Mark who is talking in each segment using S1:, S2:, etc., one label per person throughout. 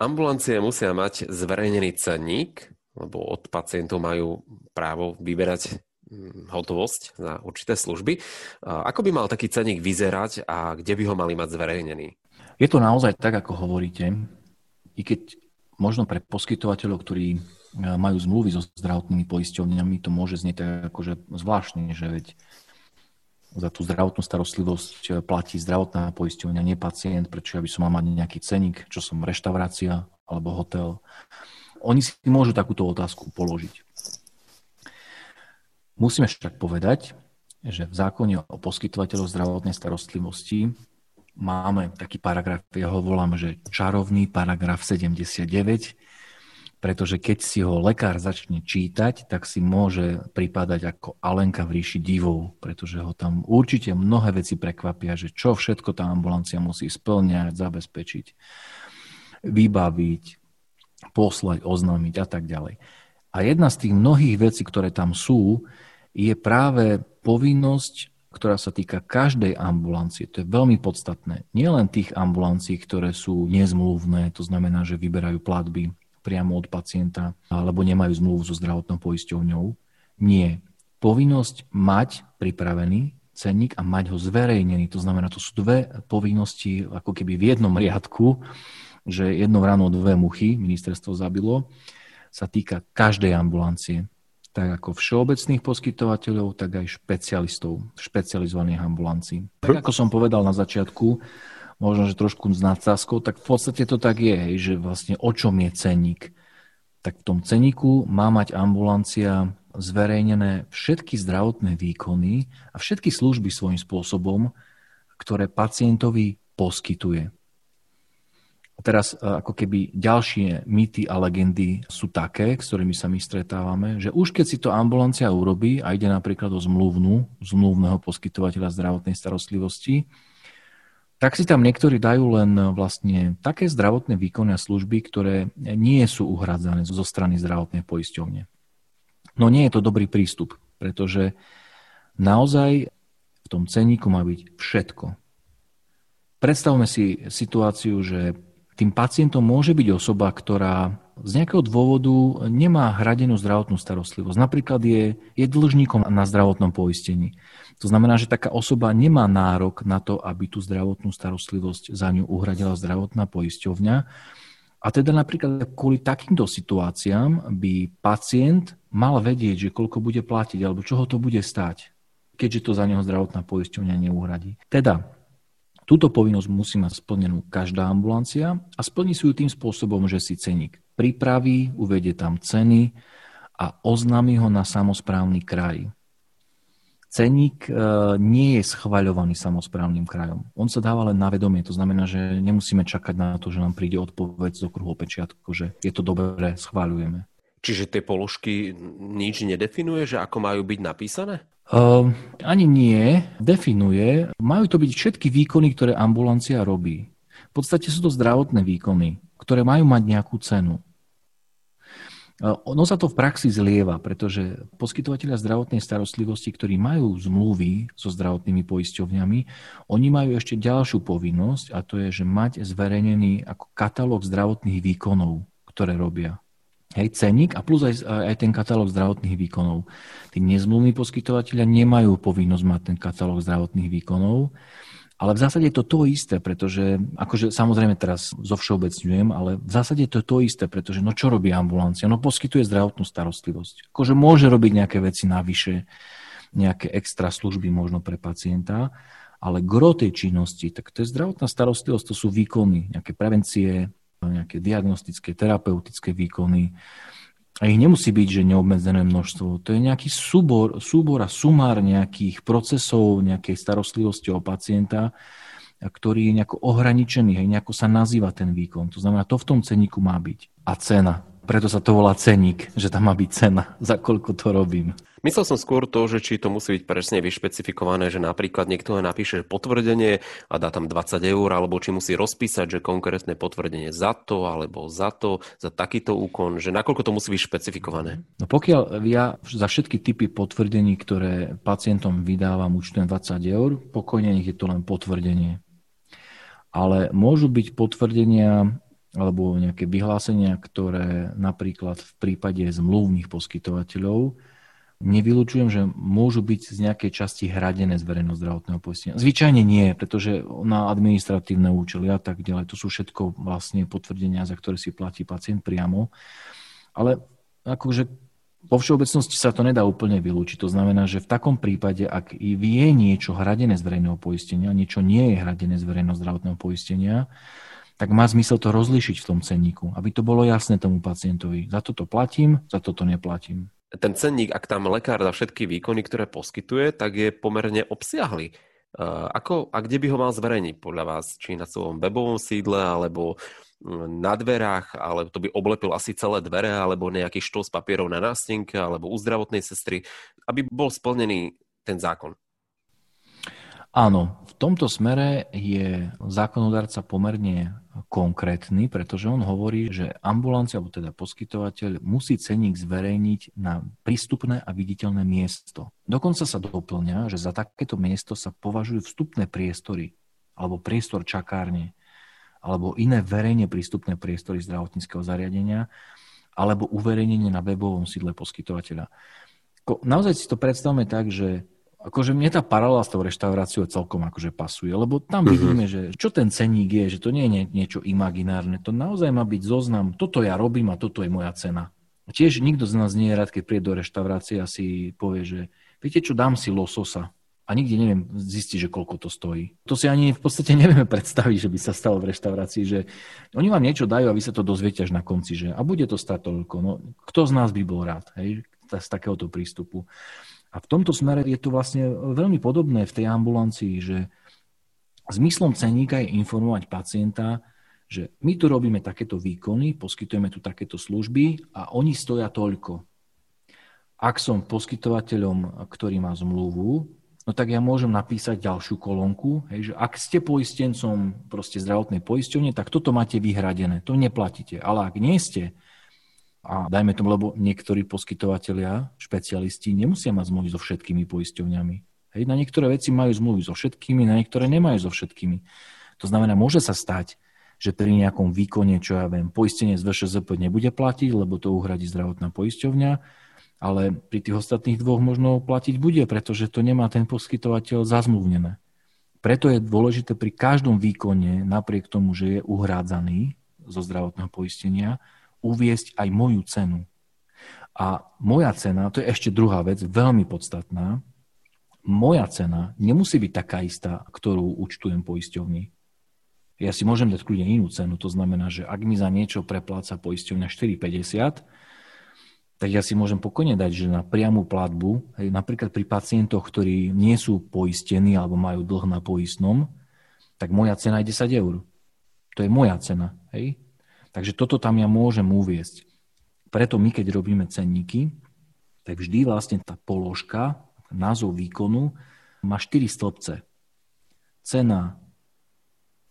S1: ambulancie musia mať zverejnený cenník, lebo od pacientov majú právo vyberať mm, hotovosť za určité služby. Ako by mal taký cenník vyzerať a kde by ho mali mať zverejnený?
S2: Je to naozaj tak, ako hovoríte, i keď možno pre poskytovateľov, ktorí majú zmluvy so zdravotnými poisťovňami, to môže znieť tak akože zvláštne, že veď za tú zdravotnú starostlivosť platí zdravotná poisťovňa, nie pacient, prečo ja by som mal mať nejaký ceník, čo som reštaurácia alebo hotel. Oni si môžu takúto otázku položiť. Musíme však povedať, že v zákone o poskytovateľov zdravotnej starostlivosti máme taký paragraf, ja ho volám, že čarovný paragraf 79, pretože keď si ho lekár začne čítať, tak si môže pripadať ako Alenka v ríši divov, pretože ho tam určite mnohé veci prekvapia, že čo všetko tá ambulancia musí splňať, zabezpečiť, vybaviť, poslať, oznámiť a tak ďalej. A jedna z tých mnohých vecí, ktoré tam sú, je práve povinnosť, ktorá sa týka každej ambulancie. To je veľmi podstatné. Nielen tých ambulancií, ktoré sú nezmluvné, to znamená, že vyberajú platby priamo od pacienta alebo nemajú zmluvu so zdravotnou poisťovňou. Nie. Povinnosť mať pripravený cenník a mať ho zverejnený. To znamená, to sú dve povinnosti ako keby v jednom riadku, že jedno ráno dve muchy ministerstvo zabilo, sa týka každej ambulancie. Tak ako všeobecných poskytovateľov, tak aj špecialistov, špecializovaných ambulancií. Tak ako som povedal na začiatku, možno, že trošku s nadsázkou, tak v podstate to tak je, hej, že vlastne o čom je cenník. Tak v tom cenníku má mať ambulancia zverejnené všetky zdravotné výkony a všetky služby svojím spôsobom, ktoré pacientovi poskytuje. A teraz e, ako keby ďalšie mýty a legendy sú také, s ktorými sa my stretávame, že už keď si to ambulancia urobí a ide napríklad o zmluvnú, zmluvného poskytovateľa zdravotnej starostlivosti, tak si tam niektorí dajú len e, vlastne také zdravotné výkony a služby, ktoré nie sú uhradzané zo strany zdravotnej poisťovne. No nie je to dobrý prístup, pretože naozaj v tom cenníku má byť všetko. Predstavme si situáciu, že tým pacientom môže byť osoba, ktorá z nejakého dôvodu nemá hradenú zdravotnú starostlivosť. Napríklad je, je dlžníkom na zdravotnom poistení. To znamená, že taká osoba nemá nárok na to, aby tú zdravotnú starostlivosť za ňu uhradila zdravotná poisťovňa. A teda napríklad kvôli takýmto situáciám by pacient mal vedieť, že koľko bude platiť alebo čo ho to bude stať, keďže to za neho zdravotná poisťovňa neuhradí. Teda Túto povinnosť musí mať splnenú každá ambulancia a splní si ju tým spôsobom, že si ceník pripraví, uvedie tam ceny a oznámi ho na samozprávny kraj. Ceník e, nie je schvaľovaný samozprávnym krajom. On sa dáva len na vedomie, to znamená, že nemusíme čakať na to, že nám príde odpoveď z okruhu pečiatku, že je to dobré, schváľujeme.
S1: Čiže tie položky nič nedefinuje, že ako majú byť napísané?
S2: Uh, ani nie, definuje. Majú to byť všetky výkony, ktoré ambulancia robí. V podstate sú to zdravotné výkony, ktoré majú mať nejakú cenu. Uh, ono sa to v praxi zlieva, pretože poskytovateľia zdravotnej starostlivosti, ktorí majú zmluvy so zdravotnými poisťovňami, oni majú ešte ďalšiu povinnosť a to je, že mať zverejnený ako katalóg zdravotných výkonov, ktoré robia. Hej, ceník a plus aj, aj ten katalóg zdravotných výkonov. Tí nezmluvní poskytovateľia nemajú povinnosť mať ten katalóg zdravotných výkonov, ale v zásade je to to isté, pretože, akože samozrejme teraz zovšeobecňujem, ale v zásade je to to isté, pretože no čo robí ambulancia? No poskytuje zdravotnú starostlivosť. Akože môže robiť nejaké veci navyše, nejaké extra služby možno pre pacienta, ale gro tej činnosti, tak to je zdravotná starostlivosť, to sú výkony, nejaké prevencie, nejaké diagnostické, terapeutické výkony. A ich nemusí byť, že neobmedzené množstvo. To je nejaký súbor, súbor a sumár nejakých procesov, nejakej starostlivosti o pacienta, ktorý je nejako ohraničený, hej, nejako sa nazýva ten výkon. To znamená, to v tom ceníku má byť. A cena. Preto sa to volá ceník, že tam má byť cena, za koľko to robím.
S1: Myslel som skôr to, že či to musí byť presne vyšpecifikované, že napríklad niekto napíše potvrdenie a dá tam 20 eur, alebo či musí rozpísať, že konkrétne potvrdenie za to, alebo za to, za takýto úkon, že nakoľko to musí byť špecifikované.
S2: No pokiaľ ja za všetky typy potvrdení, ktoré pacientom vydávam, účtujem 20 eur, pokojne nech je to len potvrdenie. Ale môžu byť potvrdenia alebo nejaké vyhlásenia, ktoré napríklad v prípade zmluvných poskytovateľov nevylučujem, že môžu byť z nejakej časti hradené z verejného zdravotného poistenia. Zvyčajne nie, pretože na administratívne účely a tak ďalej, to sú všetko vlastne potvrdenia, za ktoré si platí pacient priamo. Ale akože vo všeobecnosti sa to nedá úplne vylúčiť. To znamená, že v takom prípade, ak je niečo hradené z verejného poistenia, niečo nie je hradené z verejného zdravotného poistenia, tak má zmysel to rozlišiť v tom cenníku, aby to bolo jasné tomu pacientovi. Za toto platím, za toto neplatím
S1: ten cenník, ak tam lekár dá všetky výkony, ktoré poskytuje, tak je pomerne obsiahly. Ako, a kde by ho mal zverejniť podľa vás? Či na svojom webovom sídle, alebo mm, na dverách, ale to by oblepil asi celé dvere, alebo nejaký štos papierov na nástenke, alebo u zdravotnej sestry, aby bol splnený ten zákon.
S2: Áno, v tomto smere je zákonodarca pomerne konkrétny, pretože on hovorí, že ambulancia, alebo teda poskytovateľ, musí cenník zverejniť na prístupné a viditeľné miesto. Dokonca sa doplňa, že za takéto miesto sa považujú vstupné priestory, alebo priestor čakárne, alebo iné verejne prístupné priestory zdravotníckého zariadenia, alebo uverejnenie na webovom sídle poskytovateľa. Naozaj si to predstavme tak, že akože mne tá paralela s tou reštauráciou celkom akože pasuje, lebo tam uh-huh. vidíme, že čo ten ceník je, že to nie je niečo imaginárne, to naozaj má byť zoznam, toto ja robím a toto je moja cena. Tiež nikto z nás nie je rád, keď príde do reštaurácie a si povie, že viete čo, dám si lososa a nikde neviem zistiť, že koľko to stojí. To si ani v podstate nevieme predstaviť, že by sa stalo v reštaurácii, že oni vám niečo dajú a vy sa to dozviete až na konci, že a bude to stať toľko. No, kto z nás by bol rád, hej, z takéhoto prístupu. A v tomto smere je to vlastne veľmi podobné v tej ambulancii, že zmyslom ceníka je informovať pacienta, že my tu robíme takéto výkony, poskytujeme tu takéto služby a oni stoja toľko. Ak som poskytovateľom, ktorý má zmluvu, no tak ja môžem napísať ďalšiu kolónku, hej, že ak ste poistencom proste zdravotnej poisťovne, tak toto máte vyhradené, to neplatíte. Ale ak nie ste, a dajme tomu, lebo niektorí poskytovateľia, špecialisti nemusia mať zmluvy so všetkými poisťovňami. Hej, na niektoré veci majú zmluvy so všetkými, na niektoré nemajú so všetkými. To znamená, môže sa stať, že pri nejakom výkone, čo ja viem, poistenie z VŠZP nebude platiť, lebo to uhradí zdravotná poisťovňa, ale pri tých ostatných dvoch možno platiť bude, pretože to nemá ten poskytovateľ zazmluvnené. Preto je dôležité pri každom výkone, napriek tomu, že je uhrádzaný zo zdravotného poistenia, uviesť aj moju cenu. A moja cena, to je ešte druhá vec, veľmi podstatná, moja cena nemusí byť taká istá, ktorú účtujem poisťovni. Ja si môžem dať kľudne inú cenu, to znamená, že ak mi za niečo prepláca poisťovňa 4,50, tak ja si môžem pokojne dať, že na priamu platbu, napríklad pri pacientoch, ktorí nie sú poistení alebo majú dlh na poistnom, tak moja cena je 10 eur. To je moja cena. Hej? Takže toto tam ja môžem uviesť. Preto my, keď robíme cenníky, tak vždy vlastne tá položka, názov výkonu, má 4 stĺpce. Cena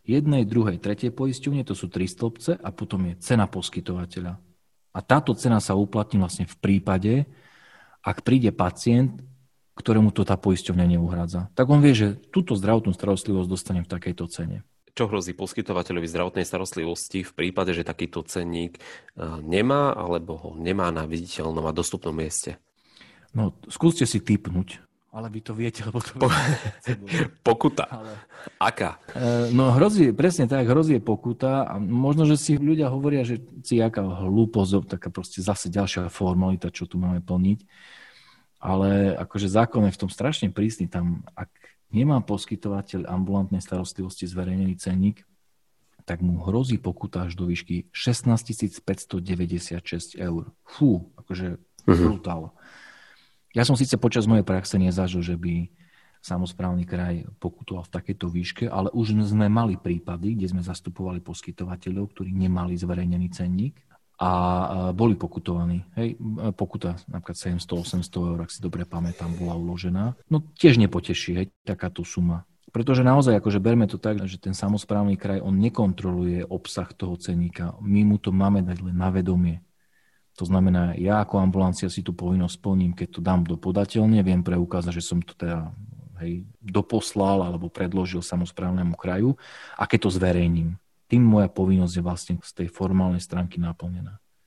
S2: jednej, druhej, tretej poisťovne, to sú 3 stĺpce a potom je cena poskytovateľa. A táto cena sa uplatní vlastne v prípade, ak príde pacient, ktorému to tá poisťovňa neuhrádza. Tak on vie, že túto zdravotnú starostlivosť dostane v takejto cene
S1: čo hrozí poskytovateľovi zdravotnej starostlivosti v prípade, že takýto cenník e, nemá alebo ho nemá na viditeľnom a dostupnom mieste?
S2: No, skúste si typnúť, ale vy to viete, lebo to... Po...
S1: pokuta. Ale... Aká?
S2: E, no hrozí, presne tak, hrozí je pokuta a možno, že si ľudia hovoria, že si aká hlúposť, taká proste zase ďalšia formalita, čo tu máme plniť. Ale akože zákon je v tom strašne prísny. Tam, ak nemá poskytovateľ ambulantnej starostlivosti zverejnený cenník, tak mu hrozí pokuta až do výšky 16 596 eur. Fú, akože uh-huh. brutál. Ja som síce počas mojej praxe nezažil, že by samozprávny kraj pokutoval v takejto výške, ale už sme mali prípady, kde sme zastupovali poskytovateľov, ktorí nemali zverejnený cenník a boli pokutovaní. Hej, pokuta napríklad 700-800 eur, ak si dobre pamätám, bola uložená. No tiež nepoteší hej, takáto suma. Pretože naozaj, akože berme to tak, že ten samozprávny kraj, on nekontroluje obsah toho ceníka. My mu to máme dať len na vedomie. To znamená, ja ako ambulancia si tú povinnosť splním, keď to dám do podateľne, viem preukázať, že som to teda hej, doposlal alebo predložil samozprávnemu kraju a keď to zverejním. Tým moja povinnosť je vlastne z tej formálnej stránky naplnená.